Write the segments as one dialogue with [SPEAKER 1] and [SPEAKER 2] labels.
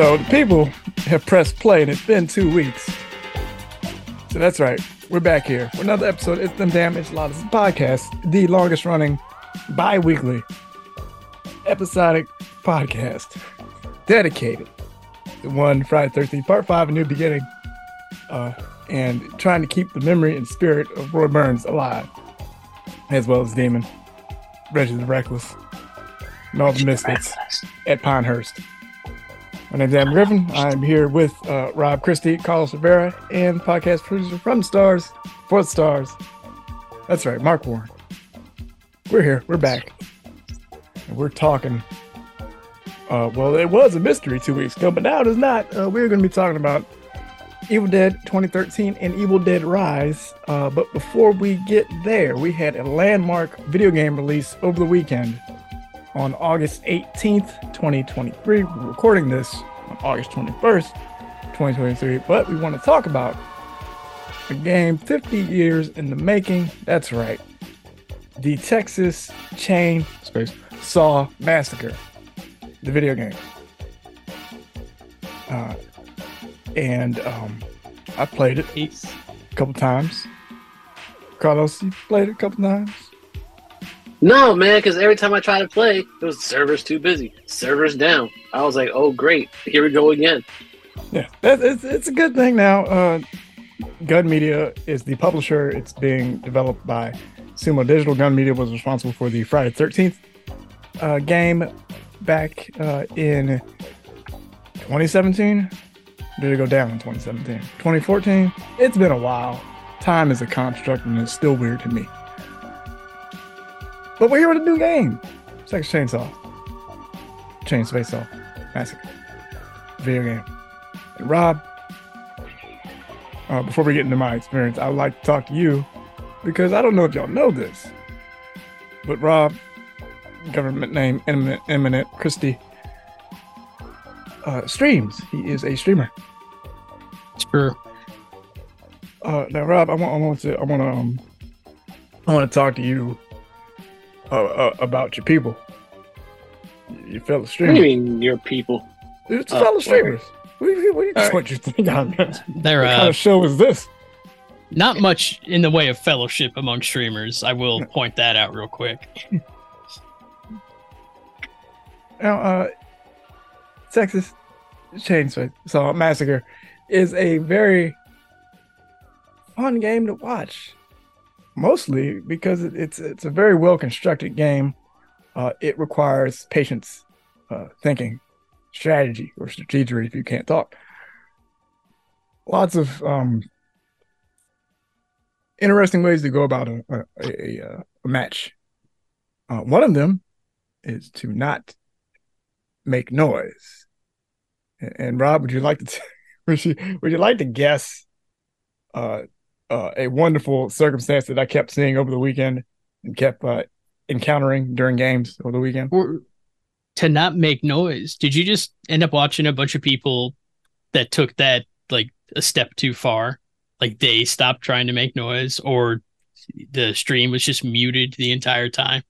[SPEAKER 1] So the people have pressed play, and it's been two weeks. So that's right. We're back here for another episode. Of It's them damn enchiladas podcast, the longest running bi-weekly episodic podcast dedicated to one Friday Thirteenth Part Five, a new beginning, uh, and trying to keep the memory and spirit of Roy Burns alive, as well as Demon, Reggie the Reckless, and all the misfits at Pinehurst. My name's Adam Griffin. I'm here with uh, Rob Christie, Carlos Rivera, and podcast producer from stars, for stars. That's right, Mark Warren. We're here. We're back. And we're talking. Uh, well, it was a mystery two weeks ago, but now it is not. Uh, we're going to be talking about Evil Dead 2013 and Evil Dead Rise. Uh, but before we get there, we had a landmark video game release over the weekend on August 18th, 2023. We're recording this on August 21st, 2023, but we want to talk about a game 50 years in the making. That's right. The Texas Chain Space Saw Massacre, the video game. Uh, and um, I played it a couple times. Carlos, you played it a couple times.
[SPEAKER 2] No, man, because every time I try to play, it was servers too busy, servers down. I was like, oh, great, here we go again.
[SPEAKER 1] Yeah, it's, it's a good thing now. Uh, Gun Media is the publisher. It's being developed by Sumo Digital. Gun Media was responsible for the Friday 13th uh, game back uh, in 2017. Did it go down in 2017? 2014? It's been a while. Time is a construct and it's still weird to me. But we're here with a new game. Texas Chainsaw. Chainsaw Face Off. Massacre. Video game. And Rob, uh, before we get into my experience, I would like to talk to you because I don't know if y'all know this. But Rob, government name Eminent, Eminent Christie, uh, streams. He is a streamer.
[SPEAKER 3] Sure.
[SPEAKER 1] Uh, now, Rob, I want, I want to, I want to, um, I want to talk to you uh, uh, about your people, your fellow streamers.
[SPEAKER 2] What do
[SPEAKER 1] streamers.
[SPEAKER 2] you mean, your people?
[SPEAKER 1] It's
[SPEAKER 2] Oh,
[SPEAKER 1] fellow streamers. What do you, what do you,
[SPEAKER 2] All right.
[SPEAKER 1] what you think? I'm, what
[SPEAKER 3] There,
[SPEAKER 1] kind
[SPEAKER 3] uh,
[SPEAKER 1] of show is this?
[SPEAKER 3] not much in the way of fellowship among streamers. I will point that out real quick.
[SPEAKER 1] Now, uh, Texas Chainsaw Saw Massacre is a very fun game to watch. Mostly because it's it's a very well constructed game. Uh, it requires patience, uh, thinking, strategy, or strategery if you can't talk. Lots of um, interesting ways to go about a a, a, a, a match. Uh, one of them is to not make noise. And, and Rob, would you like to t- would you would you like to guess uh, a wonderful circumstance that I kept seeing over the weekend and kept uh, encountering during games over the weekend?
[SPEAKER 3] Or to not make noise. Did you just end up watching a bunch of people that took that like a step too far? Like they stopped trying to make noise, or the stream was just muted the entire time?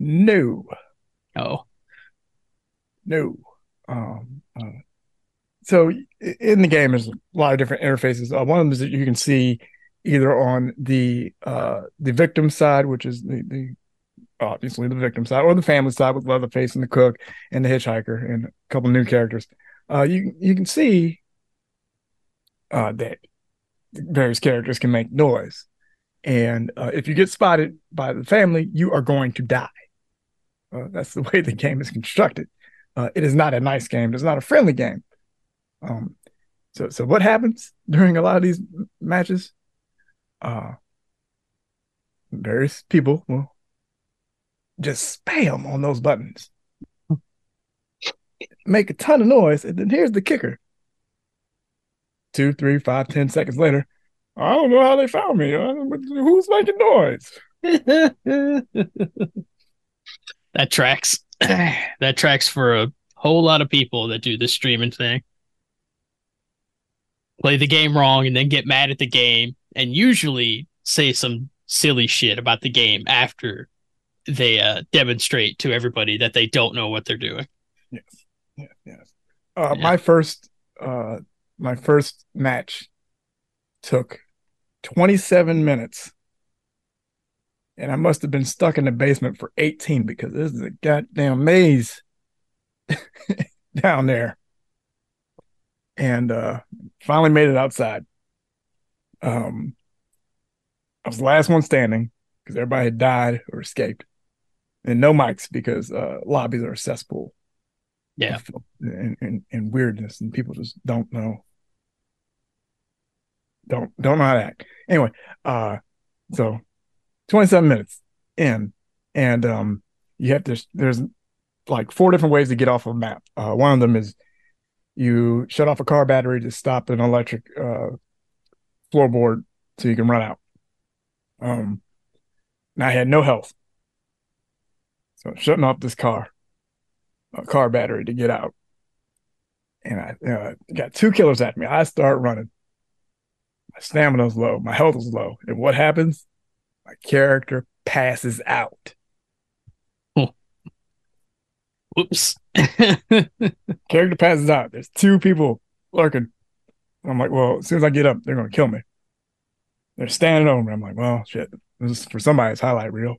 [SPEAKER 1] No,
[SPEAKER 3] Oh,
[SPEAKER 1] no. Um, uh, so in the game, there's a lot of different interfaces. Uh, one of them is that you can see either on the uh, the victim side, which is the, the obviously the victim side, or the family side with Leatherface and the cook and the hitchhiker and a couple new characters. Uh, you you can see uh, that various characters can make noise, and uh, if you get spotted by the family, you are going to die. Uh, that's the way the game is constructed. Uh, it is not a nice game. It's not a friendly game. Um, so, so what happens during a lot of these matches? Uh, various people will just spam on those buttons, make a ton of noise, and then here's the kicker: two, three, five, ten seconds later, I don't know how they found me. Uh, Who's making noise?
[SPEAKER 3] that tracks. that tracks for a whole lot of people that do the streaming thing. Play the game wrong and then get mad at the game and usually say some silly shit about the game after they uh, demonstrate to everybody that they don't know what they're doing.
[SPEAKER 1] Yes, yes, yes. Uh,
[SPEAKER 3] Yeah.
[SPEAKER 1] My first, uh, my first match took 27 minutes, and I must have been stuck in the basement for 18 because this is a goddamn maze down there. And uh, finally made it outside. Um, I was the last one standing because everybody had died or escaped, and no mics because uh, lobbies are a cesspool.
[SPEAKER 3] Yeah.
[SPEAKER 1] and, and, and weirdness and people just don't know. Don't don't know how to act. Anyway uh so 27 minutes in and um you have to there's like four different ways to get off a map. Uh one of them is you shut off a car battery to stop an electric uh floorboard so you can run out um and i had no health so I'm shutting off this car a car battery to get out. And I uh, got two killers at me. I start running. My stamina's low. My health is low. And what happens? My character passes out.
[SPEAKER 3] Whoops.
[SPEAKER 1] Character passes out. There's two people lurking. I'm like, well, as soon as I get up, they're to kill me. They're standing over. I'm like, well, shit. This is for somebody's highlight reel.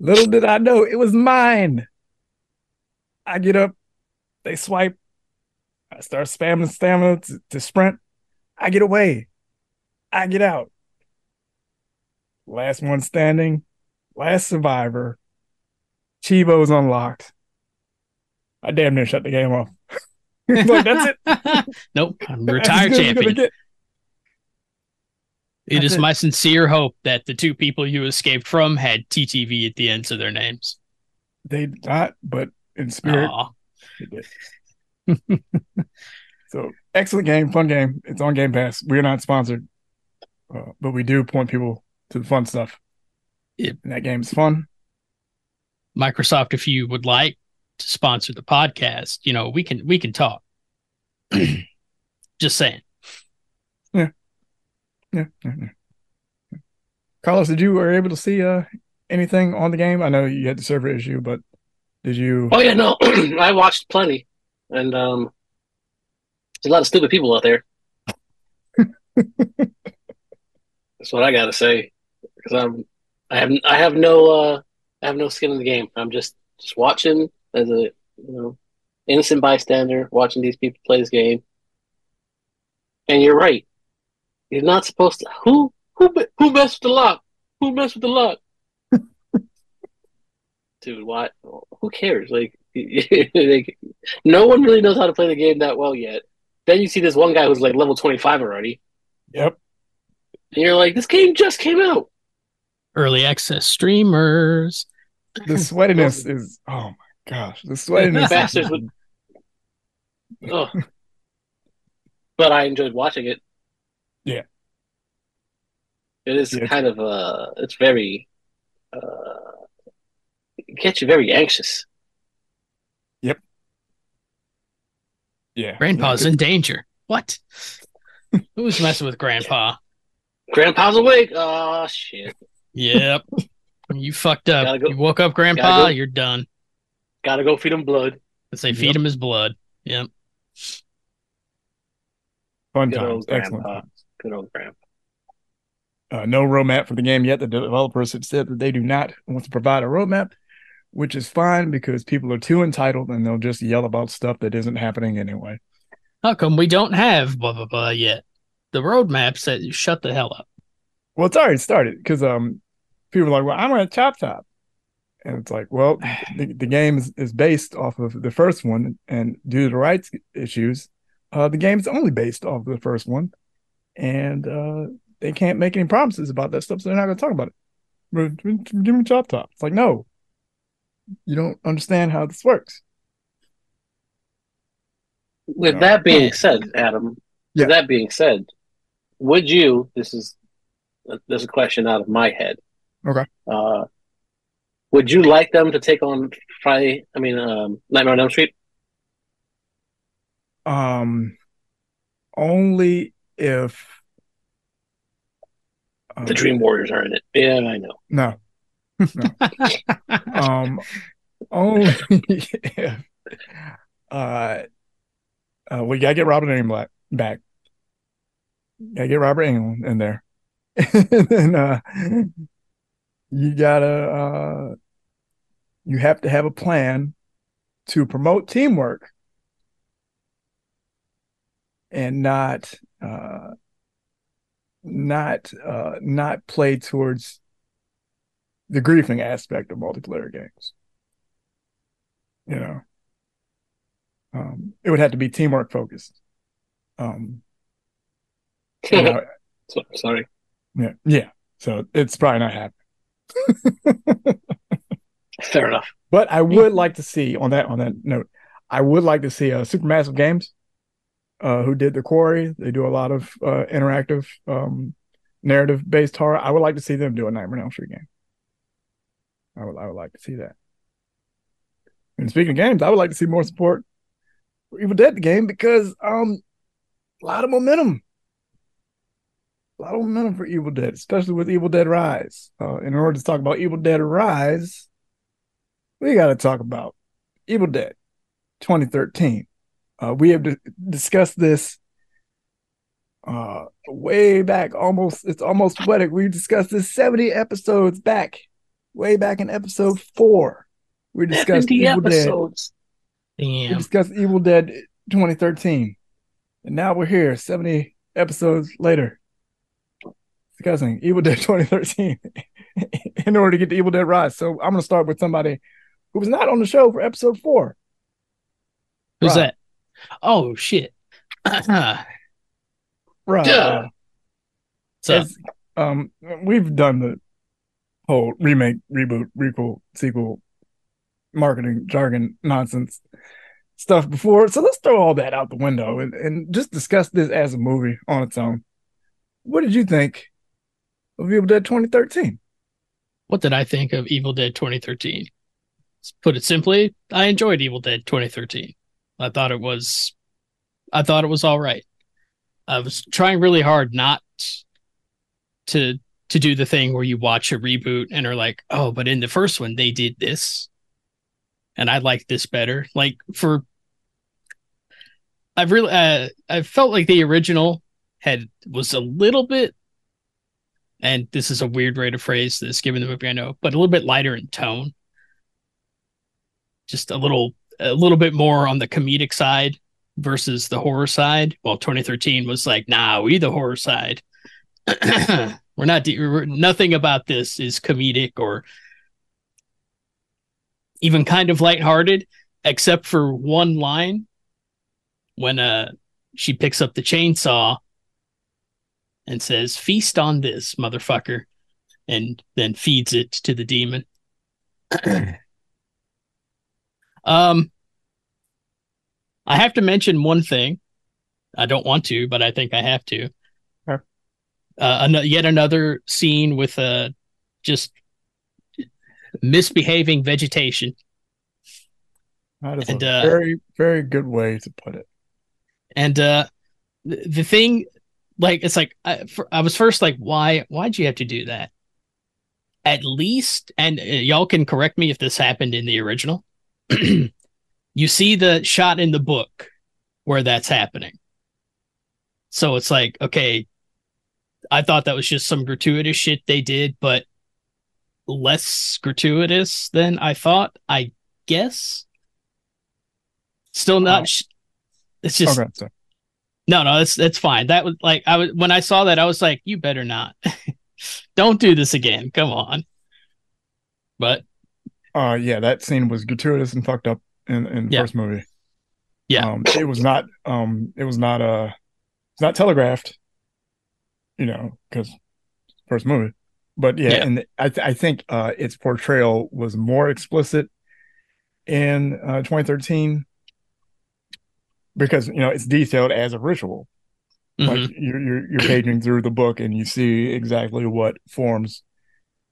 [SPEAKER 1] Little did I know it was mine. I get up, they swipe. I start spamming stamina to, to sprint. I get away. I get out. Last one standing, last survivor. Chivo's unlocked. I damn near shut the game off. like, that's it.
[SPEAKER 3] nope. I'm retired
[SPEAKER 1] as good as you're gonna
[SPEAKER 3] champion. It is
[SPEAKER 1] it.
[SPEAKER 3] my sincere hope that the two people you escaped from had TTV at the ends of their names.
[SPEAKER 1] They did not, but in spirit, they did. so excellent game, fun game. It's on Game Pass. We're not sponsored, uh, but we do point people to the fun stuff.
[SPEAKER 3] Yep.
[SPEAKER 1] And that game's fun.
[SPEAKER 3] Microsoft, if you would like to sponsor the podcast, you know, we can we can talk. Just saying.
[SPEAKER 1] Yeah, yeah, yeah. Carlos, did you were able to see uh anything on the game? I know you had the server issue, but did you?
[SPEAKER 2] Oh yeah, no, I watched plenty, and um, there's a lot of stupid people out there. That's what I gotta say, because I'm, I have, I have no, uh, I have no skin in the game. I'm just, just watching as a, you know, innocent bystander, watching these people play this game. And you're right, you're not supposed to. Who, who, who messed with the lock? Who messed with the lock? Dude, what? Who cares? Like, like, no one really knows how to play the game that well yet. Then you see this one guy who's like level 25 already,
[SPEAKER 1] Yep.
[SPEAKER 2] and you're like, this game just came out.
[SPEAKER 3] Early access streamers.
[SPEAKER 1] The sweatiness is. Oh my gosh, the sweatiness. is-
[SPEAKER 2] Bastards would- Ugh. But I enjoyed watching it.
[SPEAKER 1] Yeah.
[SPEAKER 2] It is
[SPEAKER 1] Yeah.
[SPEAKER 2] kind of uh it's very uh it gets you very anxious. Yep.
[SPEAKER 1] Yeah.
[SPEAKER 3] Grandpa's in danger. What? Who's messing with Grandpa?
[SPEAKER 2] Grandpa's awake. Oh shit.
[SPEAKER 3] Yep. you fucked up.
[SPEAKER 2] Go-
[SPEAKER 3] You woke up, Grandpa.
[SPEAKER 2] go.
[SPEAKER 3] You're done.
[SPEAKER 2] Gotta go feed him blood.
[SPEAKER 3] Let's say
[SPEAKER 1] Yep.
[SPEAKER 3] feed him his blood. Yep.
[SPEAKER 1] Fun
[SPEAKER 2] Good
[SPEAKER 1] times.
[SPEAKER 2] old
[SPEAKER 1] Excellent.
[SPEAKER 2] grandpa. Good old grandpa.
[SPEAKER 1] Uh, no roadmap for the game yet. The developers have said that they do not want to provide a roadmap, which is fine because people are too entitled and they'll just yell about stuff that isn't happening anyway.
[SPEAKER 3] How come we don't have blah blah blah yet? The roadmap said shut the hell up.
[SPEAKER 1] Well, it's already started because um, people are like, well, I'm going to chop top, and it's like, well, the, the game is, is based off of the first one, and due to the rights issues, uh, the game is only based off of the first one, and uh, they can't make any promises about that stuff, so they're not going to talk about it. Give me chop top. It's like, no, you don't understand how this works.
[SPEAKER 2] With
[SPEAKER 1] No.
[SPEAKER 2] that being said, Adam.
[SPEAKER 1] Yeah.
[SPEAKER 2] With that being said, would you? This is this is a question out of my head.
[SPEAKER 1] Okay.
[SPEAKER 2] Uh, would you like them to take on Friday? I mean, um, Nightmare on Elm Street.
[SPEAKER 1] Um, only if
[SPEAKER 2] The
[SPEAKER 1] um,
[SPEAKER 2] Dream Warriors are in it. Yeah, I know.
[SPEAKER 1] No, no. um, only if uh, uh, we gotta get Robert Englund back. Gotta get Robert Englund in there, and then uh, you gotta uh, you have to have a plan to promote teamwork and not uh, not uh, not play towards the griefing aspect of multiplayer games. You know, um, it would have to be teamwork focused. Um, you know,
[SPEAKER 2] Sorry.
[SPEAKER 1] yeah, yeah. So it's probably not happening.
[SPEAKER 2] Fair enough.
[SPEAKER 1] But I would like to see on that on that note, I would like to see uh, Supermassive Games, uh, who did the Quarry. They do a lot of uh, interactive, um, narrative based horror. I would like to see them do a Nightmare on Elm Street game. I would I would like to see that. And speaking of games, I would like to see more support for Evil Dead the game because um, a lot of momentum. A lot of momentum for Evil Dead, especially with Evil Dead Rise. Uh, in order to talk about Evil Dead Rise, we got to talk about Evil Dead 2013. Uh, we have di- discussed this uh, way back, almost, it's almost poetic. We discussed this 70 episodes back, way back in episode four. We discussed
[SPEAKER 2] 70
[SPEAKER 1] Evil Dead.
[SPEAKER 2] episodes.
[SPEAKER 1] We discussed Evil Dead 2013. And now we're here, 70 episodes later, discussing Evil Dead 2013 in order to get to Evil Dead Rise. So I'm going to start with somebody who was not on the show for episode four.
[SPEAKER 3] Who's
[SPEAKER 1] Rob.
[SPEAKER 3] that? Oh shit.
[SPEAKER 1] Right.
[SPEAKER 2] Yeah.
[SPEAKER 1] As, um, we've done the whole remake, reboot, requel, sequel, marketing jargon nonsense stuff before. So let's throw all that out the window and, and just discuss this as a movie on its own. What did you think of Evil Dead 2013?
[SPEAKER 3] What did I think of Evil Dead 2013? Let's put it simply, I enjoyed Evil Dead 2013. I thought it was I thought it was all right. I was trying really hard not to to do the thing where you watch a reboot and are like, "Oh, but in the first one they did this." And I like this better. Like for I've really uh, I felt like the original had was a little bit and this is a weird way to phrase this given the movie I know, but a little bit lighter in tone. Just a little a little bit more on the comedic side versus the horror side. While 2013 was like, nah, we the horror side. we're not de- we're, nothing about this is comedic or even kind of lighthearted, except for one line when uh she picks up the chainsaw and says, Feast on this, motherfucker, and then feeds it to the demon. um, I have to mention one thing. I don't want to, but I think I have to. Uh, an- yet another scene with uh, just misbehaving vegetation.
[SPEAKER 1] That is
[SPEAKER 3] And,
[SPEAKER 1] a
[SPEAKER 3] uh,
[SPEAKER 1] very, very good way to put it.
[SPEAKER 3] And uh, the, the thing, like, it's like I, for, I was first like, why? Why'd you have to do that? At least, and uh, y'all can correct me if this happened in the original. you see the shot in the book where that's happening. So it's like, okay, I thought that was just some gratuitous shit they did, but less gratuitous than I thought. I guess. Still not.
[SPEAKER 1] Oh.
[SPEAKER 3] sh- It's just
[SPEAKER 1] Okay,
[SPEAKER 3] no, no, that's that's fine. That was like I was when I saw that, I was like, you better not. Don't do this again. Come on. But
[SPEAKER 1] Uh, yeah, that scene was gratuitous and fucked up in in the
[SPEAKER 3] Yeah.
[SPEAKER 1] first movie.
[SPEAKER 3] Yeah.
[SPEAKER 1] um, it was not. Um, it was not. Uh, it's not telegraphed. You know, because first movie, but yeah,
[SPEAKER 3] Yeah.
[SPEAKER 1] and I th- I think uh, its portrayal was more explicit in uh, 2013 because you know it's detailed as a ritual.
[SPEAKER 3] mhm.
[SPEAKER 1] like you're, you're you're paging through the book and you see exactly what forms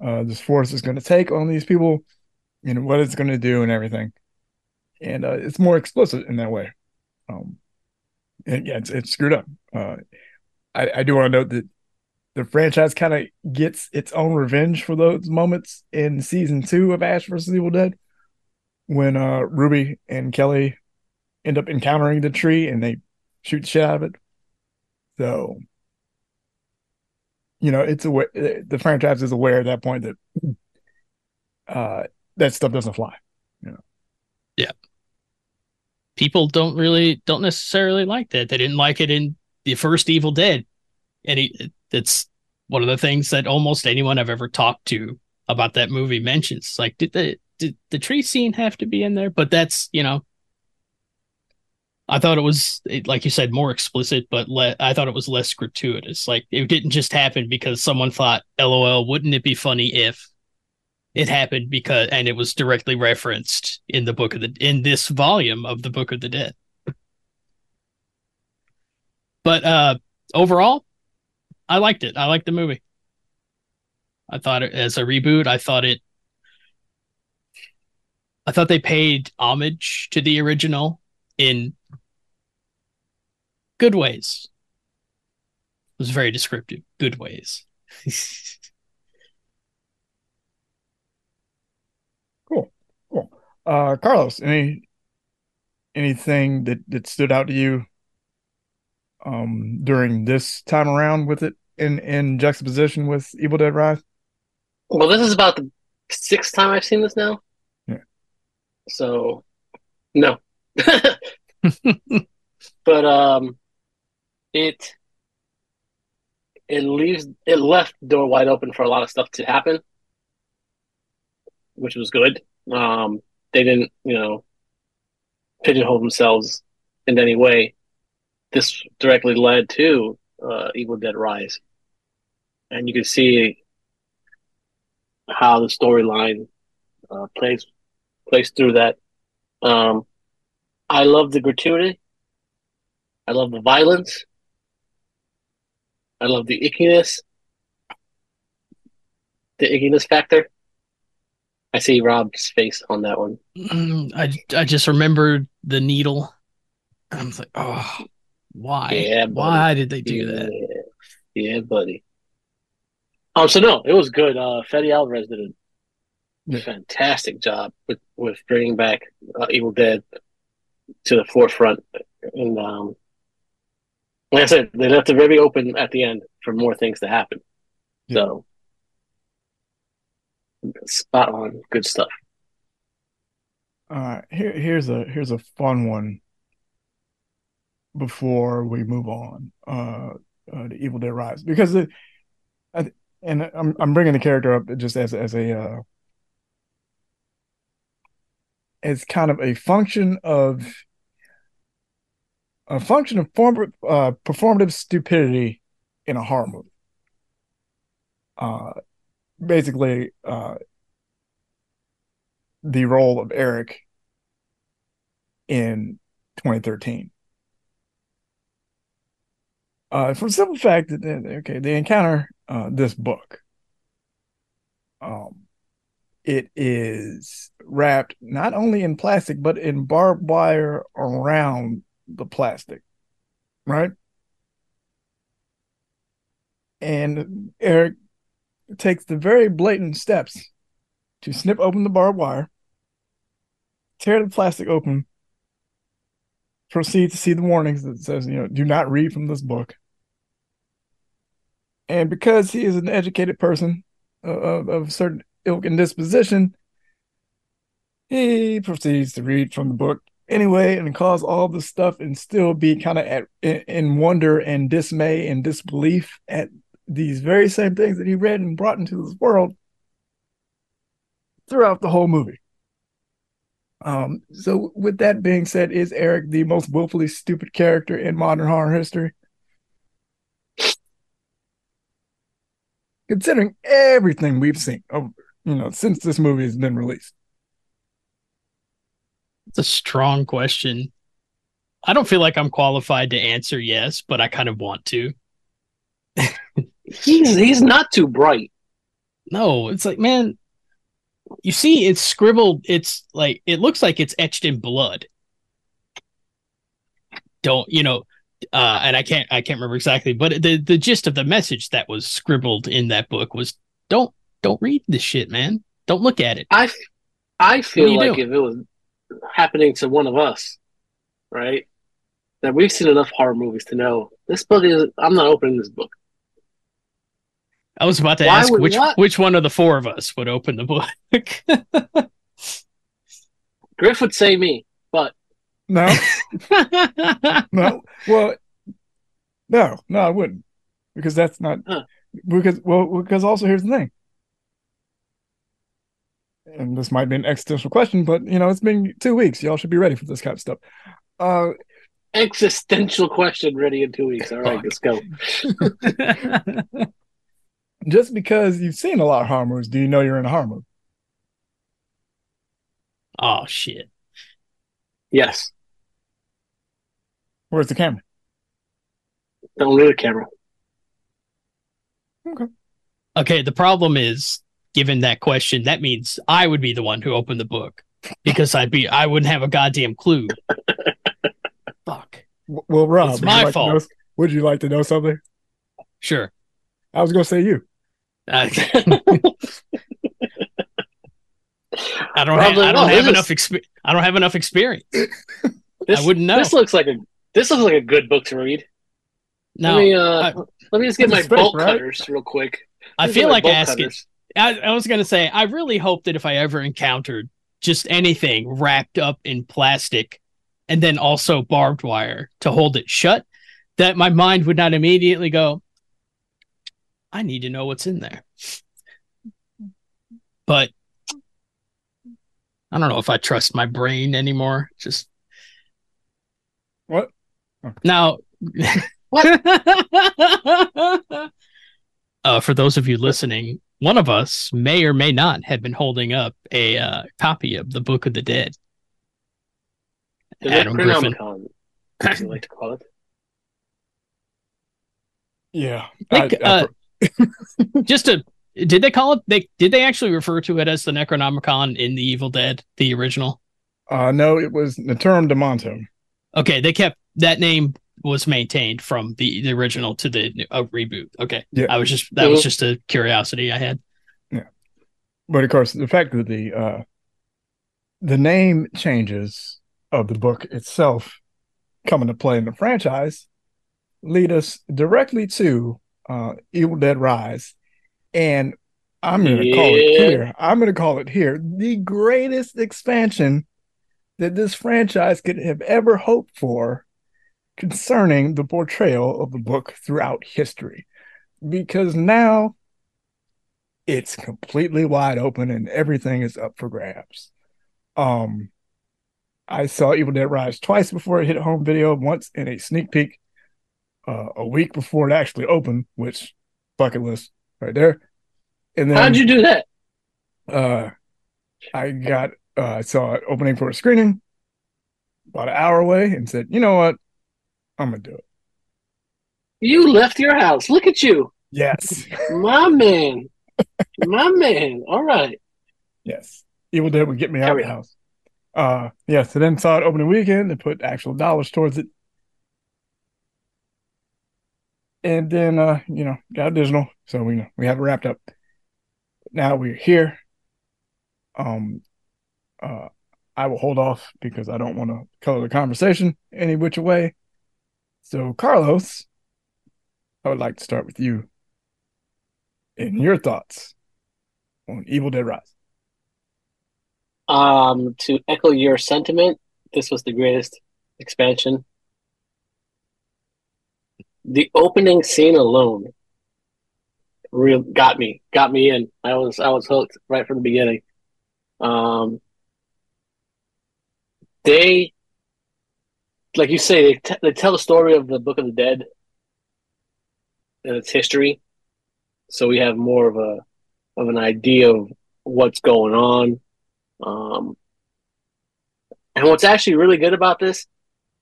[SPEAKER 1] uh this force is going to take on these people and what it's going to do and everything and uh it's more explicit in that way um and yeah it's, it's screwed up uh i i do want to note that the franchise kind of gets its own revenge for those moments in season two of ash versus evil dead when uh ruby and kelly end up encountering the tree and they shoot shit out of it so, you know, it's aware the franchise is aware at that point that uh that stuff doesn't fly. Yeah. Yeah.
[SPEAKER 3] People don't really don't necessarily like that. They didn't like it in the first Evil Dead, and it, it's one of the things that almost anyone I've ever talked to about that movie mentions. Like, did the did the tree scene have to be in there? But that's you know, I thought it was like you said more explicit, but le- I thought it was less gratuitous. Like it didn't just happen because someone thought, "LOL, wouldn't it be funny if." It happened because, and it was directly referenced in the book of the in this volume of the Book of the Dead. But uh overall, I liked it. I liked the movie. I thought it as a reboot, I thought it I thought they paid homage to the original in good ways. It was very descriptive. Good ways. Cool. Cool.
[SPEAKER 1] Uh Carlos, any anything that that stood out to you um during this time around with it in in juxtaposition with Evil Dead Rise?
[SPEAKER 2] Well, this is about the sixth time I've seen this now.
[SPEAKER 1] Yeah.
[SPEAKER 2] So, no. but um, it it leaves it left the door wide open for a lot of stuff to happen, which was good. Um, they didn't, you know, pigeonhole themselves in any way. This directly led to uh, Evil Dead Rise, and you can see how the storyline uh, plays plays through that. Um, I love the gratuity. I love the violence. I love the ickiness. The ickiness factor. I see Rob's face on that one.
[SPEAKER 3] Mm, I I just remembered the needle. I was like, oh, why?
[SPEAKER 2] Yeah, buddy.
[SPEAKER 3] why did they do that?
[SPEAKER 2] Yeah, buddy. Um, so no, it was good. Uh, Fede Alvarez did a fantastic job with with bringing back uh, Evil Dead to the forefront, and um, like I said, they left it very open at the end for more things to happen.
[SPEAKER 1] Yeah.
[SPEAKER 2] So, spot on, good stuff.
[SPEAKER 1] Uh, here, here's a here's a fun one. Before we move on, uh, uh the Evil Dead Rise, because it, I, and I'm I'm bringing the character up just as as a uh, as kind of a function of a function of form, uh, performative stupidity in a horror movie. Uh, basically, uh, the role of Eric in 2013. Uh, for the simple fact that okay, they encounter uh, this book. Um, it is wrapped not only in plastic but in barbed wire around the plastic, right? And Eric takes the very blatant steps to snip open the barbed wire, tear the plastic open, proceed to see the warnings that says, you know, do not read from this book. And because he is an educated person of, of certain ilk and disposition, he proceeds to read from the book anyway and cause all this stuff and still be kind of at in, wonder and dismay and disbelief at these very same things that he read and brought into this world throughout the whole movie. Um, so with that being said, is Eric the most willfully stupid character in modern horror history? Considering everything we've seen over, you know, since this movie has been released.
[SPEAKER 3] It's a strong question. I don't feel like I'm qualified to answer yes, but I kind of want to.
[SPEAKER 2] He's he's not too bright.
[SPEAKER 3] No, it's like, man, you see, it's scribbled. It's like it looks like it's etched in blood. Don't you know? Uh, and I can't I can't remember exactly, but the the gist of the message that was scribbled in that book was don't don't read this shit, man. Don't look at it.
[SPEAKER 2] I I feel like
[SPEAKER 3] doing?
[SPEAKER 2] if it was happening to one of us, right? That we've seen enough horror movies to know this book is. I'm not opening this book.
[SPEAKER 3] I was about to
[SPEAKER 2] Why
[SPEAKER 3] ask
[SPEAKER 2] would-
[SPEAKER 3] which
[SPEAKER 2] what?
[SPEAKER 3] which one of the four of us would open the book.
[SPEAKER 2] Griff would say me, but
[SPEAKER 1] No, no. Well, no, no, I wouldn't, because that's not
[SPEAKER 2] Huh.
[SPEAKER 1] because well, because also here's the thing, and this might be an existential question, but you know, it's been two weeks. Y'all should be ready for this kind of stuff. Uh,
[SPEAKER 2] existential question ready in two weeks. All right, let's go.
[SPEAKER 1] just because you've seen a lot of horror movies, do you know you're in a horror movie?
[SPEAKER 3] oh shit.
[SPEAKER 2] Yes,
[SPEAKER 1] Where's the camera?
[SPEAKER 2] don't look at the camera.
[SPEAKER 3] Okay. Okay, the problem is given that question, that means I would be the one who opened the book because I'd be I wouldn't have a goddamn clue. Fuck.
[SPEAKER 1] Well, Rob,
[SPEAKER 3] It's
[SPEAKER 1] would you
[SPEAKER 3] my
[SPEAKER 1] like to
[SPEAKER 3] fault.
[SPEAKER 1] know- would you like to know something?
[SPEAKER 3] Sure.
[SPEAKER 1] I was going to say you.
[SPEAKER 3] I, I don't
[SPEAKER 2] Rob's
[SPEAKER 3] have,
[SPEAKER 2] like,
[SPEAKER 3] I don't
[SPEAKER 2] "Oh,
[SPEAKER 3] have
[SPEAKER 2] this
[SPEAKER 3] enough
[SPEAKER 2] is-
[SPEAKER 3] exp- I don't have enough experience.
[SPEAKER 2] This,
[SPEAKER 3] I wouldn't know.
[SPEAKER 2] This looks like a this looks like a good book to read.
[SPEAKER 3] No,
[SPEAKER 2] let me uh,
[SPEAKER 3] I-
[SPEAKER 2] let me just get my
[SPEAKER 1] fake,
[SPEAKER 2] bolt
[SPEAKER 1] right?
[SPEAKER 2] cutters real quick.
[SPEAKER 3] I
[SPEAKER 2] Let me
[SPEAKER 3] feel like asking.
[SPEAKER 2] cutters.
[SPEAKER 3] I, I was gonna say I really hope that if I ever encountered just anything wrapped up in plastic and then also barbed wire to hold it shut, that my mind would not immediately go, I need to know what's in there. But I don't know if I trust my brain anymore. Just
[SPEAKER 1] What?
[SPEAKER 3] now
[SPEAKER 2] What?
[SPEAKER 3] uh, for those of you listening, one of us may or may not have been holding up a uh, copy of the Book of the Dead.
[SPEAKER 2] The
[SPEAKER 3] Adam Griffin.
[SPEAKER 2] Necronomicon, as you like to call it.
[SPEAKER 1] Yeah.
[SPEAKER 3] Like,
[SPEAKER 1] I- I-
[SPEAKER 3] uh, Just to did they call it? They did they actually refer to it as the Necronomicon in the Evil Dead, the original?
[SPEAKER 1] uh, no, it was Naturom Demonto.
[SPEAKER 3] Okay, they kept that name was maintained from the, the original to the uh, reboot. Okay,
[SPEAKER 1] Yeah.
[SPEAKER 3] I was just that was just a curiosity I had. Yeah.
[SPEAKER 1] But of course, the fact that the uh, the name changes of the book itself come into play in the franchise lead us directly to uh, Evil Dead Rise, and I'm going to call it here. I'm going to call it here the greatest expansion that this franchise could have ever hoped for concerning the portrayal of the book throughout history, because now it's completely wide open and everything is up for grabs. Um, I saw Evil Dead Rise twice before it hit home video, once in a sneak peek, uh, a week before it actually opened, which bucket list right there. And then
[SPEAKER 2] How'd you do that?
[SPEAKER 1] uh, I got uh, I saw it opening for a screening about an hour away and said, you know what, I'm gonna do it.
[SPEAKER 2] You left your house. Look at you,
[SPEAKER 1] Yes,
[SPEAKER 2] my man, my man. All right.
[SPEAKER 1] yes. Evil Dead would get me out of the house. Uh, yes. So then saw it opening weekend and put actual dollars towards it. And then, uh, you know, got digital, so we we have it wrapped up. Now we're here. Um, uh, I will hold off because I don't want to color the conversation any which way. So, Carlos, I would like to start with you. And your thoughts on Evil Dead Rise?
[SPEAKER 2] Um, to echo your sentiment, this was the greatest expansion. The opening scene alone real got me, got me in. I was I was hooked right from the beginning. Um, they, like you say, they, t- they tell the story of the Book of the Dead and its history, so we have more of a of an idea of what's going on. Um, and what's actually really good about this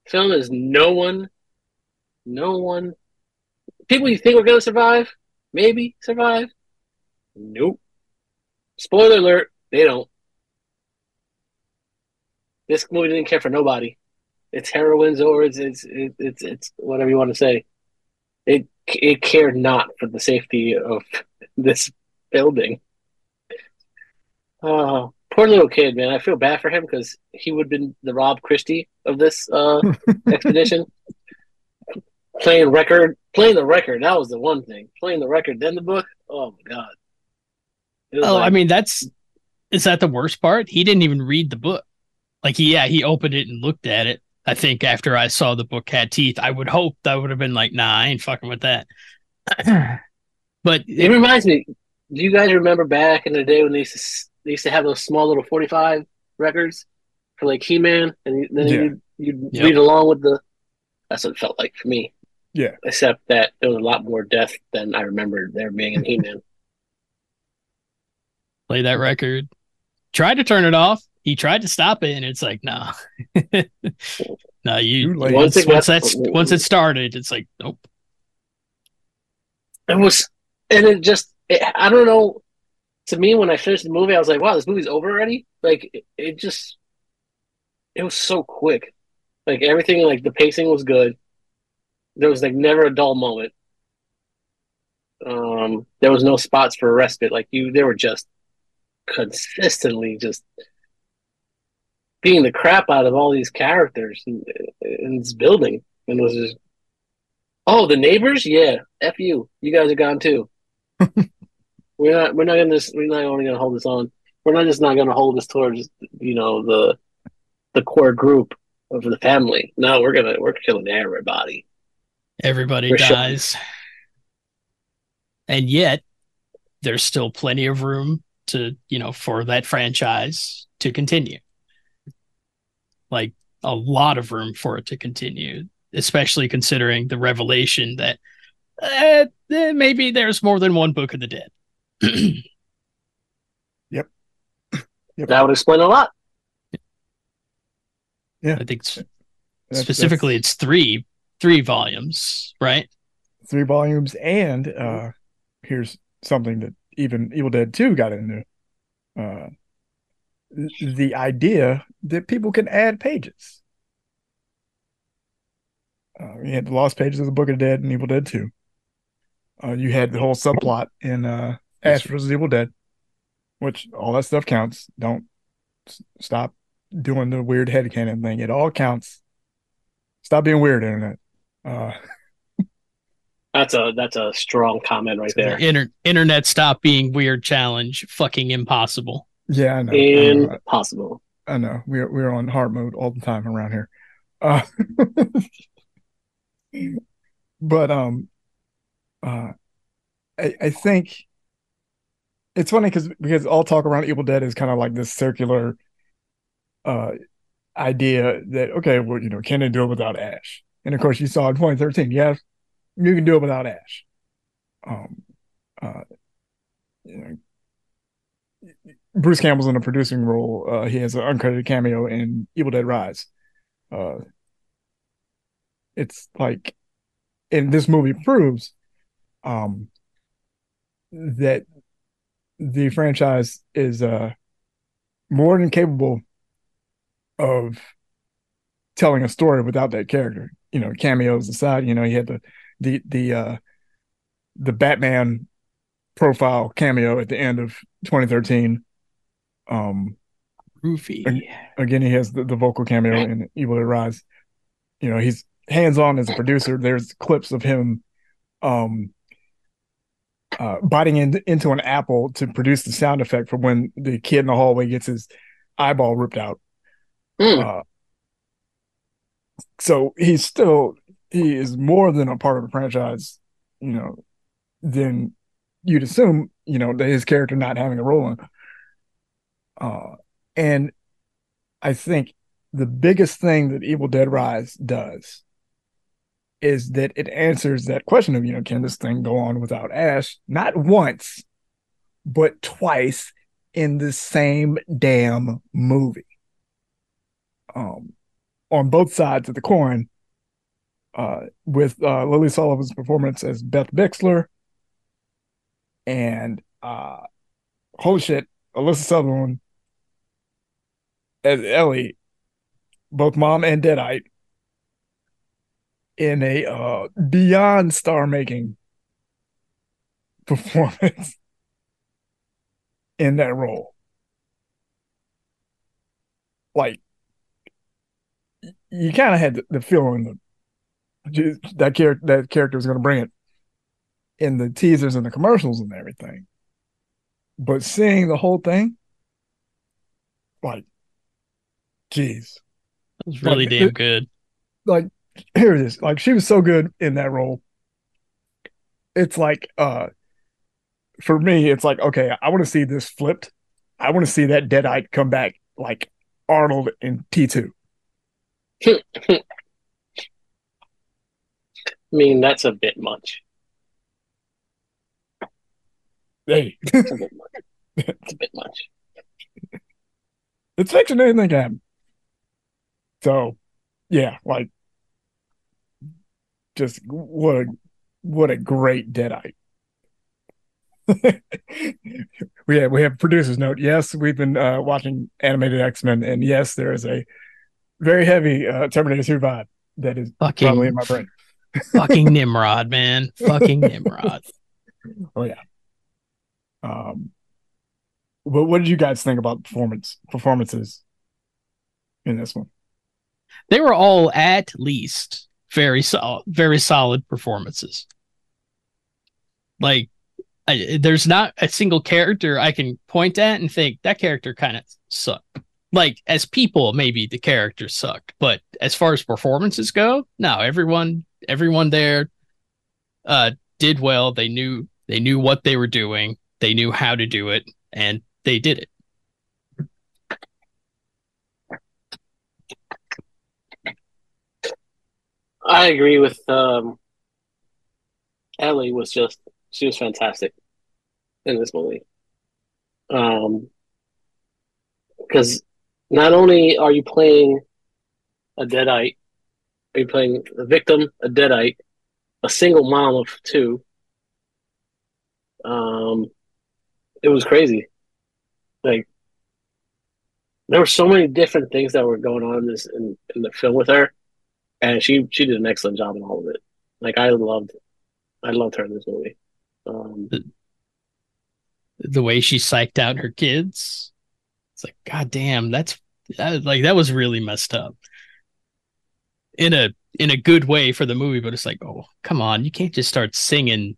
[SPEAKER 2] film is no one, no one, people you think are going to survive, maybe survive. Nope. Spoiler alert, they don't. This movie didn't care for nobody. It's heroines or it's it's it's it's whatever you want to say. It it cared not for the safety of this building. Oh, poor little kid, man. I feel bad for him because he would have been the Rob Christie of this uh, expedition. playing record, playing the record. That was the one thing. Playing the record, then the book. Oh my god.
[SPEAKER 3] Oh, like, I mean, that's is that the worst part? He didn't even read the book. Like, he, yeah, he opened it and looked at it. I think after I saw the book had teeth, I would hope that would have been like, nah, I ain't fucking with that. but
[SPEAKER 2] it, it, reminds me. Do you guys remember back in the day when they used to, they used to have those small little forty-five records for like He-Man, and then yeah. you'd, you'd yep. read along with the. That's what it felt like for me.
[SPEAKER 1] Yeah.
[SPEAKER 2] Except that there was a lot more death than I remembered there being in He-Man.
[SPEAKER 3] Play that record. Tried to turn it off he tried to stop it, and it's like, no, no, you once, once that's once it started, it's like, nope.
[SPEAKER 2] It was, and it just, it, I don't know. To me, when I finished the movie, I was like, wow, this movie's over already. Like, it, it just, it was so quick. Like everything, like the pacing was good. There was like never a dull moment. Um, there was no spots for a respite. Like you, they were just consistently just being the crap out of all these characters in, in this building, and was just, oh, the neighbors, yeah, f you, you guys are gone too. we're not, we're not gonna, we're not only gonna hold this on. We're not just not gonna hold this towards, you know, the the core group of the family. No, we're gonna, we're killing everybody.
[SPEAKER 3] Everybody we're dies, and yet there's still plenty of room to, you know, for that franchise to continue like a lot of room for it to continue, especially considering the revelation that uh, maybe there's more than one Book of the Dead.
[SPEAKER 1] yep.
[SPEAKER 2] yep. That would explain a lot.
[SPEAKER 1] Yeah.
[SPEAKER 3] I think that's, specifically that's... it's three three volumes, right?
[SPEAKER 1] Three volumes, and uh here's something that even Evil Dead 2 got into. Uh the idea that people can add pages. Uh, you had the lost pages of the Book of the Dead and Evil Dead 2. Uh, you had the whole subplot in uh, Ash vs. Evil Dead, which all that stuff counts. Don't s- stop doing the weird headcanon thing. It all counts. Stop being weird, internet. Uh,
[SPEAKER 2] that's a that's a strong comment right there.
[SPEAKER 3] Inter- internet stop being weird challenge. Fucking impossible.
[SPEAKER 1] Yeah, I know.
[SPEAKER 2] Impossible.
[SPEAKER 1] I know. We're we're on hard mode all the time around here. Uh, but um uh I, I think it's funny because because all talk around Evil Dead is kind of like this circular uh idea that okay, well, you know, can they do it without Ash? And of course you saw in 2013, yes, you can do it without Ash. Um uh you know, Bruce Campbell's in a producing role. Uh, he has an uncredited cameo in Evil Dead Rise. Uh, it's like, and this movie proves um, that the franchise is uh, more than capable of telling a story without that character. You know, cameos aside, you know, he had the the the uh, the Batman profile cameo at the end of 2013 um,
[SPEAKER 3] Roofy.
[SPEAKER 1] Again, he has the, the vocal cameo in Evil Dead Rise. You know, he's hands on as a producer. There's clips of him um, uh, biting in, into an apple to produce the sound effect for when the kid in the hallway gets his eyeball ripped out. Mm. Uh, so he's still he is more than a part of the franchise, you know, than you'd assume, you know, that his character not having a role in. Uh, and I think the biggest thing that Evil Dead Rise does is that it answers that question of, you know, can this thing go on without Ash? Not once, but twice in the same damn movie. Um, on both sides of the coin, uh, with uh, Lily Sullivan's performance as Beth Bixler and uh, holy shit, Alyssa Sutherland as Ellie, both mom and deadite, in a uh, beyond star making performance in that role. Like, you kind of had the, feeling that that character that character was going to bring it in the teasers and the commercials and everything. But seeing the whole thing, like, geez,
[SPEAKER 3] that was really
[SPEAKER 1] Like,
[SPEAKER 3] damn
[SPEAKER 1] it-
[SPEAKER 3] good.
[SPEAKER 1] like here it is. Like she was so good in that role. It's like uh for me, it's like, okay, I want to see this flipped. I want to see that deadite come back like Arnold in T2.
[SPEAKER 2] I mean, that's a bit much.
[SPEAKER 1] Hey,
[SPEAKER 2] It's a bit much. It's a bit much.
[SPEAKER 1] it's fiction, anything can happen. So yeah, like just what a what a great deadite. we have we have producer's note. Yes, we've been uh, watching animated X Men, and yes, there is a very heavy uh, Terminator 2 vibe that is
[SPEAKER 3] Fucking
[SPEAKER 1] probably in my brain.
[SPEAKER 3] fucking Nimrod, man. Fucking Nimrod.
[SPEAKER 1] Oh yeah. Um, but what did you guys think about performance performances in this one?
[SPEAKER 3] They were all at least very solid, very solid performances. Like, I, there's not a single character I can point at and think that character kind of sucked. Like, as people, maybe the character sucked, but as far as performances go, no, everyone, everyone there, uh, did well. They knew they knew what they were doing. They knew how to do it, and they did it.
[SPEAKER 2] I agree with um, Ellie was just she was fantastic in this movie. Um, because not only are you playing a deadite, are you playing a victim, a deadite, a single mom of two. Um, it was crazy. Like there were so many different things that were going on in this in, in the film with her and she she did an excellent job in all of it. Like I loved, I loved her in this movie. Um,
[SPEAKER 3] the way she psyched out her kids. It's like, God damn, that's that, like that was really messed up. In a in a good way for the movie, but it's like, oh, come on, you can't just start singing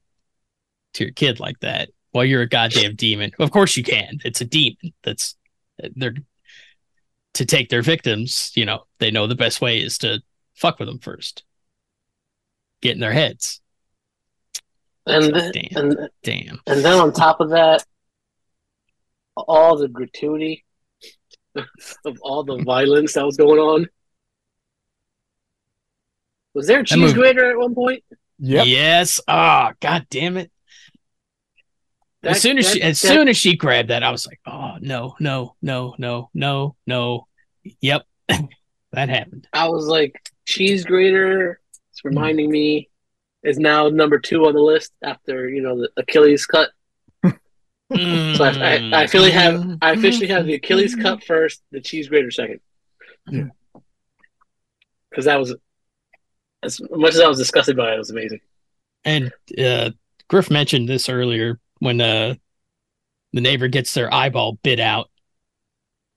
[SPEAKER 3] to your kid like that while you're a goddamn demon. Of course you can. It's a demon. That's they're to take their victims, you know, they know the best way is to fuck with them first. Get in their heads.
[SPEAKER 2] and
[SPEAKER 3] like,
[SPEAKER 2] then,
[SPEAKER 3] damn.
[SPEAKER 2] and
[SPEAKER 3] Damn.
[SPEAKER 2] and then on top of that, all the gratuity of all the violence that was going on. Was there a cheese
[SPEAKER 3] movie-
[SPEAKER 2] grater at one point?
[SPEAKER 1] Yep.
[SPEAKER 3] Yes. Ah, god damn it. as soon as
[SPEAKER 2] that-
[SPEAKER 3] she as
[SPEAKER 2] that-
[SPEAKER 3] soon as she grabbed that, I was like, oh no, no, no, no, no, no. Yep. that happened.
[SPEAKER 2] I was like, cheese grater. It's reminding me is now number two on the list after you know the Achilles cut. So I, I, I officially have I officially have the Achilles cut first, the cheese grater second.
[SPEAKER 1] Yeah.
[SPEAKER 2] Because that was as much as I was disgusted by it, it was amazing.
[SPEAKER 3] And uh Griff mentioned this earlier when uh the neighbor gets their eyeball bit out.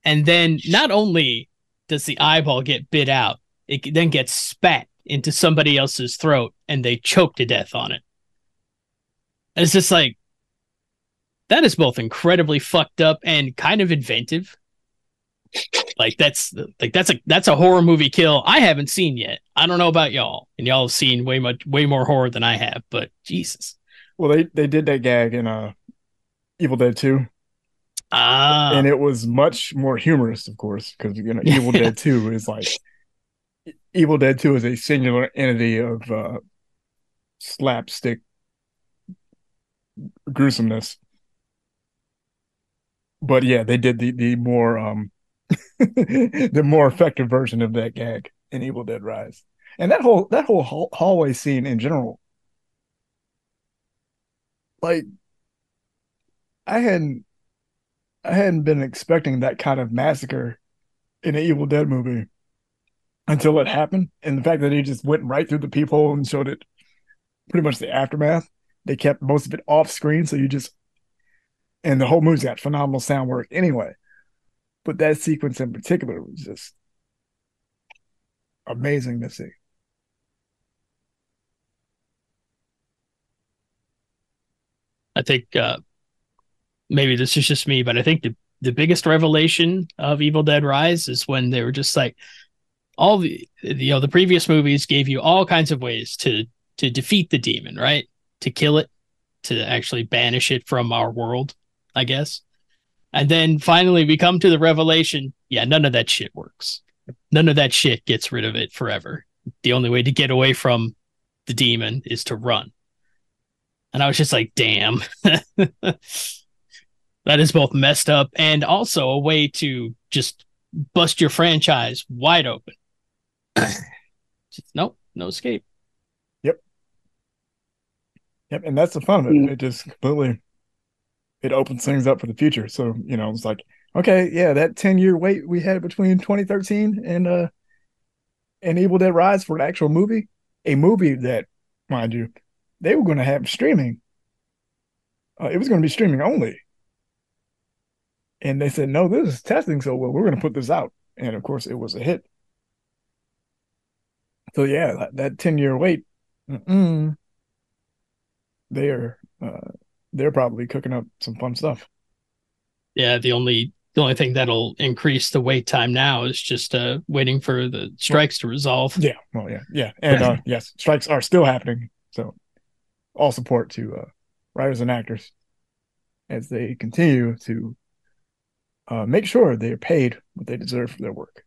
[SPEAKER 3] And then not only does the eyeball get bit out, it then gets spat into somebody else's throat and they choke to death on it. And it's just like that is both incredibly fucked up and kind of inventive. Like that's like that's a that's a horror movie kill I haven't seen yet. I don't know about y'all, and y'all have seen way much way more horror than I have. But Jesus,
[SPEAKER 1] Well, they they did that gag in uh Evil Dead 2,
[SPEAKER 3] Ah,
[SPEAKER 1] and it was much more humorous, of course, because you know Evil Dead 2 is like Evil Dead 2 is a singular entity of uh slapstick gruesomeness. But yeah, they did the the more um the more effective version of that gag in Evil Dead Rise. And that whole that whole hall- hallway scene in general like I hadn't I hadn't been expecting that kind of massacre in an Evil Dead movie until it happened. And the fact that he just went right through the peephole and showed it pretty much the aftermath. They kept most of it off screen, so you just and the whole movie's got phenomenal sound work anyway. But that sequence in particular was just amazing to see.
[SPEAKER 3] I think uh, maybe this is just me, but I think the, the biggest revelation of Evil Dead Rise is when they were just like all the you know the previous movies gave you all kinds of ways to to defeat the demon, right? To kill it, to actually banish it from our world, I guess. And then finally we come to the revelation, yeah, none of that shit works. None of that shit gets rid of it forever. The only way to get away from the demon is to run. And I was just like, damn. that is both messed up and also a way to just bust your franchise wide open. Just- nope, no escape.
[SPEAKER 1] Yep. Yep, and that's the fun of it.
[SPEAKER 2] Mm.
[SPEAKER 1] It just completely it opens things up for the future. So, you know, it's like, okay, yeah, that 10 year wait we had between 2013 and uh and Evil Dead Rise for an actual movie, a movie that, mind you, they were going to have streaming. Uh, it was going to be streaming only. And they said, no, this is testing so well. We're going to put this out. And of course, it was a hit. So, yeah, that, that 10 year wait, mm-mm, they're uh, they're probably cooking up some fun stuff.
[SPEAKER 3] Yeah, the only the only thing that'll increase the wait time now is just uh waiting for the strikes to resolve.
[SPEAKER 1] Yeah, well, yeah, yeah, and uh, yes, strikes are still happening. So, all support to uh, writers and actors as they continue to uh, make sure they are paid what they deserve for their work.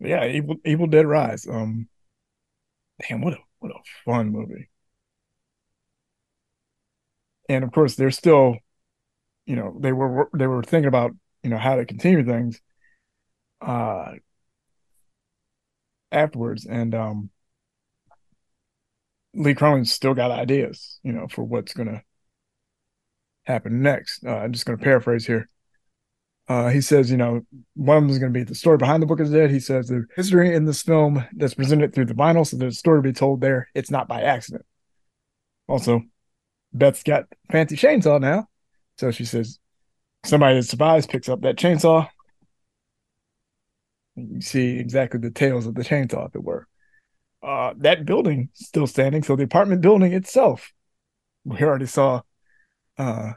[SPEAKER 1] Yeah, Evil Evil Dead Rise. Um, damn, what a what a fun movie. And of course, they're still, you know, they were they were thinking about you know how to continue things. Uh, afterwards, and um, Lee Cronin's still got ideas, you know, for what's gonna happen next. Uh, I'm just gonna paraphrase here. Uh, he says, you know, one of them is going to be the story behind the Book the Dead. He says the history in this film that's presented through the vinyl, so there's a story to be told there. It's not by accident. Also, Beth's got fancy chainsaw now, so she says somebody that survives picks up that chainsaw. You see exactly the tails of the chainsaw, if it were. Uh, that building still standing, so the apartment building itself, we already saw uh,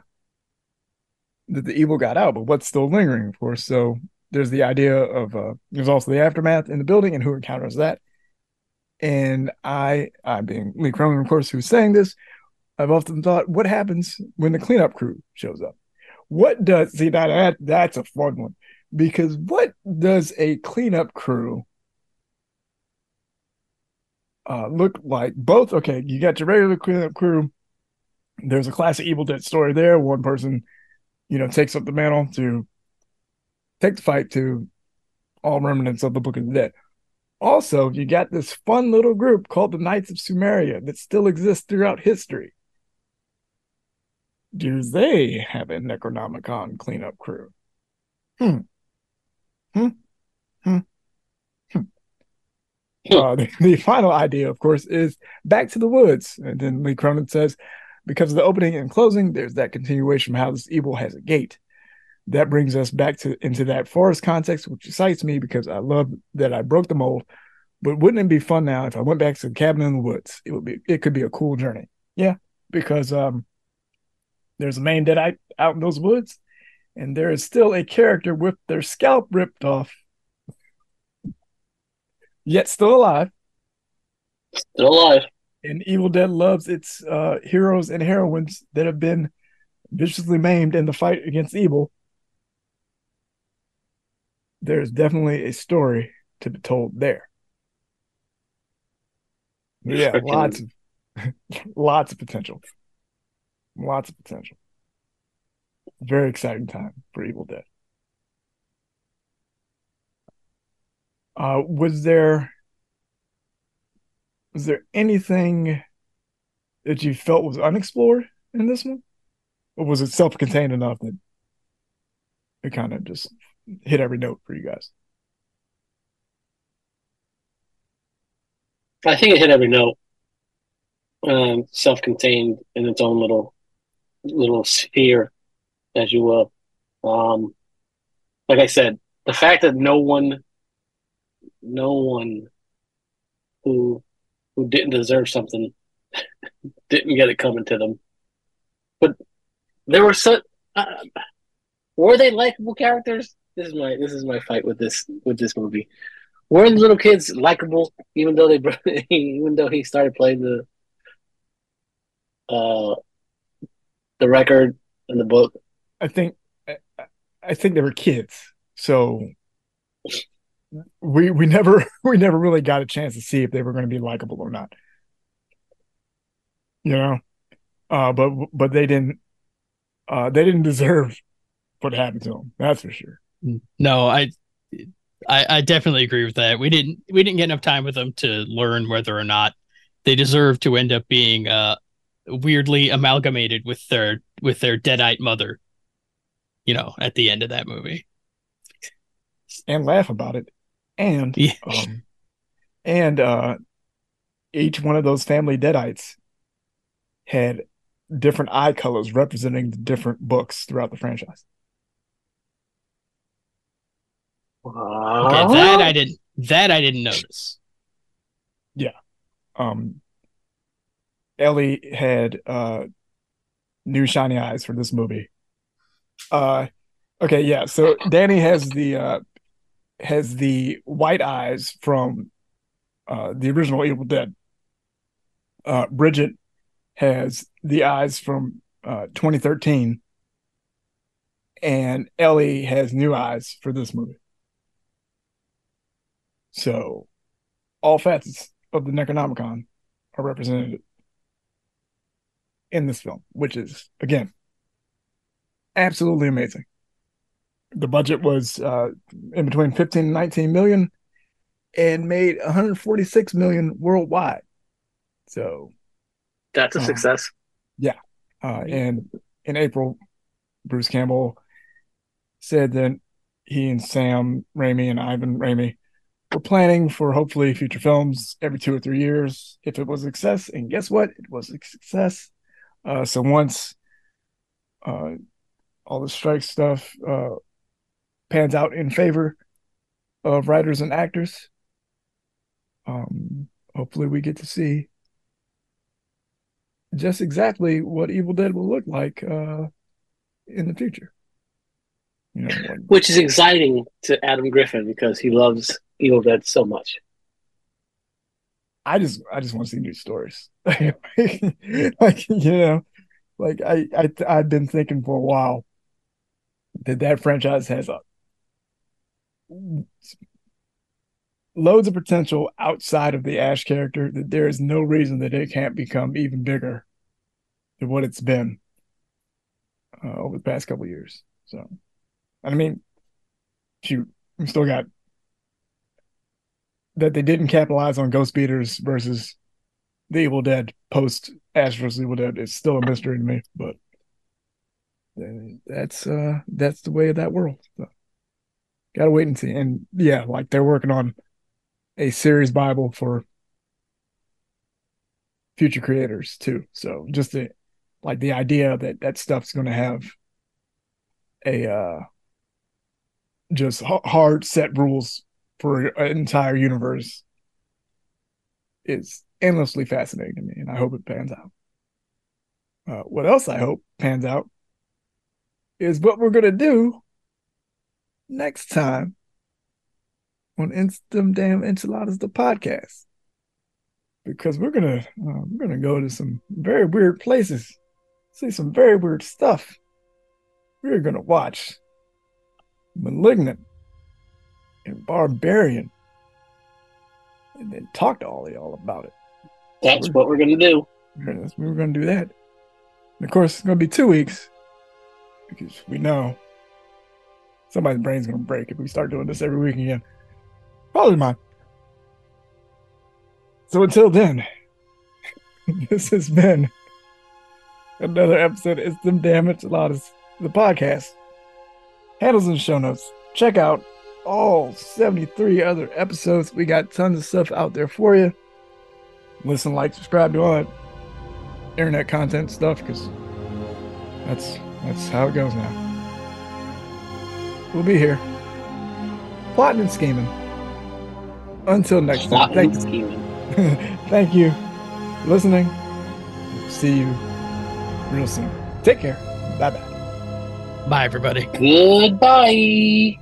[SPEAKER 1] that the evil got out, but what's still lingering, of course. So there's the idea of uh, there's also the aftermath in the building and who encounters that. And I, I being Lee Cronin, of course, who's saying this, I've often thought, what happens when the cleanup crew shows up? What does see that, that that's a fun one because what does a cleanup crew uh, look like? Both okay, you got your regular cleanup crew. There's a classic Evil Dead story there. One person you know, takes up the mantle to take the fight to all remnants of the Book of the Dead. Also, you got this fun little group called the Knights of Sumeria that still exists throughout history. Do they have a Necronomicon cleanup crew? Hmm. Hmm. Hmm. Hmm. Uh, the, the final idea, of course, is back to the woods. And then Lee Cronin says, because of the opening and closing, there's that continuation from how this evil has a gate. That brings us back to into that forest context, which excites me because I love that I broke the mold. But wouldn't it be fun now if I went back to the cabin in the woods? It would be it could be a cool journey. Yeah, because um there's a main deadite out in those woods, and there is still a character with their scalp ripped off, yet still alive.
[SPEAKER 2] Still alive.
[SPEAKER 1] And Evil Dead loves its uh, heroes and heroines that have been viciously maimed in the fight against evil. There's definitely a story to be told there. Yeah, lots of lots of potential. Lots of potential. Very exciting time for Evil Dead. Uh, was there was there anything that you felt was unexplored in this one, or was it self-contained enough that it kind of just hit every note for you guys?
[SPEAKER 2] I think it hit every note. Um, self-contained in its own little little sphere, as you will. Um, like I said, the fact that no one, no one who who didn't deserve something didn't get it coming to them, but there were such. Uh, were they likable characters? This is my this is my fight with this with this movie. Were the little kids likable, even though they even though he started playing the uh the record and the book?
[SPEAKER 1] I think I, I think they were kids, so we we never we never really got a chance to see if they were going to be likable or not. You know, uh, but but they didn't uh, they didn't deserve what happened to them. That's for sure.
[SPEAKER 3] No, I, I, I definitely agree with that. We didn't, we didn't get enough time with them to learn whether or not they deserve to end up being uh weirdly amalgamated with their with their deadite mother. You know, at the end of that movie.
[SPEAKER 1] and laugh about it. And
[SPEAKER 3] Yeah.
[SPEAKER 1] um, and uh, each one of those family deadites had different eye colors representing the different books throughout the franchise.
[SPEAKER 3] Okay, that I didn't that I didn't notice. Yeah.
[SPEAKER 1] Um, Ellie had uh, new shiny eyes for this movie. Uh, okay, yeah. So Danny has the uh, has the white eyes from uh, the original Evil Dead. Uh, Bridget has the eyes from uh, 2013, and Ellie has new eyes for this movie. So, all facets of the Necronomicon are represented in this film, which is again absolutely amazing. The budget was uh, in between 15 and 19 million and made 146 million worldwide. So,
[SPEAKER 2] That's a
[SPEAKER 1] Um,
[SPEAKER 2] success.
[SPEAKER 1] uh, and in April, Bruce Campbell said that he and Sam Raimi and Ivan Raimi were planning for hopefully future films every two or three years if it was a success. And guess what? It was a success. Uh, so once uh, all the strike stuff uh, pans out in favor of writers and actors, um, hopefully we get to see just exactly what Evil Dead will look like uh, in the future. You know,
[SPEAKER 2] Which is exciting to Adam Griffin because he loves Evil Dead so much.
[SPEAKER 1] I just I just want to see new stories. like you know, like I I I've been thinking for a while that that franchise has a loads of potential outside of the Ash character. That there is no reason that it can't become even bigger than what it's been uh, over the past couple years. So, I mean, shoot, we still got that they didn't capitalize on Ghost Beaters versus the Evil Dead post Ash vs Evil Dead is still a mystery to me, but uh, that's uh that's the way of that world. So, gotta wait and see. And yeah, like they're working on a series Bible for future creators too. So just the like the idea that that stuff's going to have a uh just hard set rules for an entire universe is endlessly fascinating to me, and I hope it pans out. Uh, what else I hope pans out is what we're gonna do next time on It's Them Damn Enchiladas, the podcast. because we're gonna uh, we're gonna go to some very weird places, see some very weird stuff. We're gonna watch Malignant and Barbarian, and then talk to all of y'all about it.
[SPEAKER 2] That's what we're gonna do.
[SPEAKER 1] Yeah, that's- we're going to do that. And of course, it's going to be two weeks because we know somebody's brain's to break if we start doing this every week again. Probably mine. So until then, this has been another episode. Of It's them damn enchiladas, the podcast. Handles in show notes. Check out all 73 other episodes. We got tons of stuff out there for you. Listen, like, subscribe to all that internet content stuff because that's that's how it goes now. We'll be here, plotting and scheming. Until next time,
[SPEAKER 2] Plotting
[SPEAKER 1] thank
[SPEAKER 2] and scheming.
[SPEAKER 1] thank you for listening. See you real soon. Take care. Bye bye.
[SPEAKER 3] Bye, everybody.
[SPEAKER 2] Goodbye.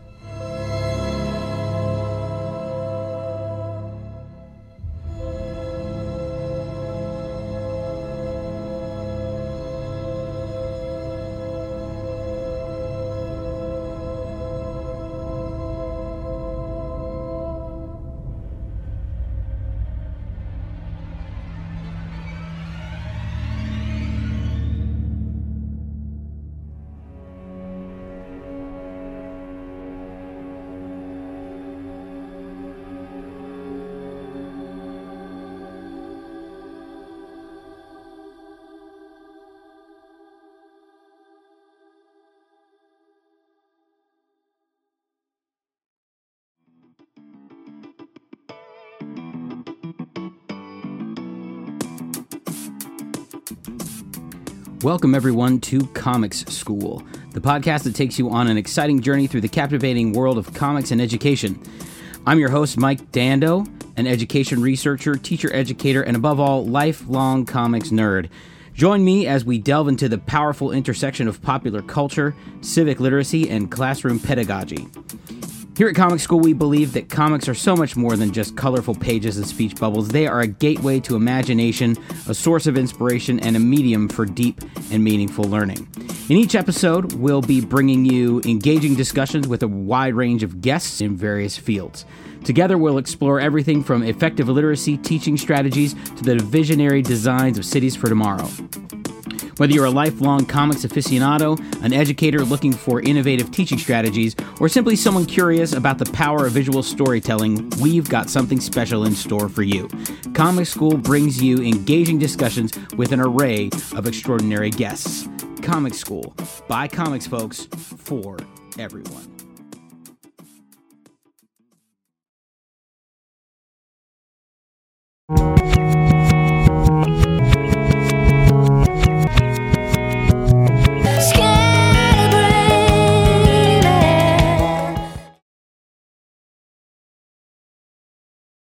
[SPEAKER 4] Welcome, everyone, to Comics School, the podcast that takes you on an exciting journey through the captivating world of comics and education. I'm your host, Mike Dando, an education researcher, teacher educator, and above all, lifelong comics nerd. Join me as we delve into the powerful intersection of popular culture, civic literacy, and classroom pedagogy. Here at Comic School, we believe that comics are so much more than just colorful pages and speech bubbles. They are a gateway to imagination, a source of inspiration, and a medium for deep and meaningful learning. In each episode, we'll be bringing you engaging discussions with a wide range of guests in various fields. Together, we'll explore everything from effective literacy teaching strategies to the visionary designs of cities for tomorrow. Whether you're a lifelong comics aficionado, an educator looking for innovative teaching strategies, or simply someone curious about the power of visual storytelling, we've got something special in store for you. Comic School brings you engaging discussions with an array of extraordinary guests. Comic School, by comics folks, for everyone.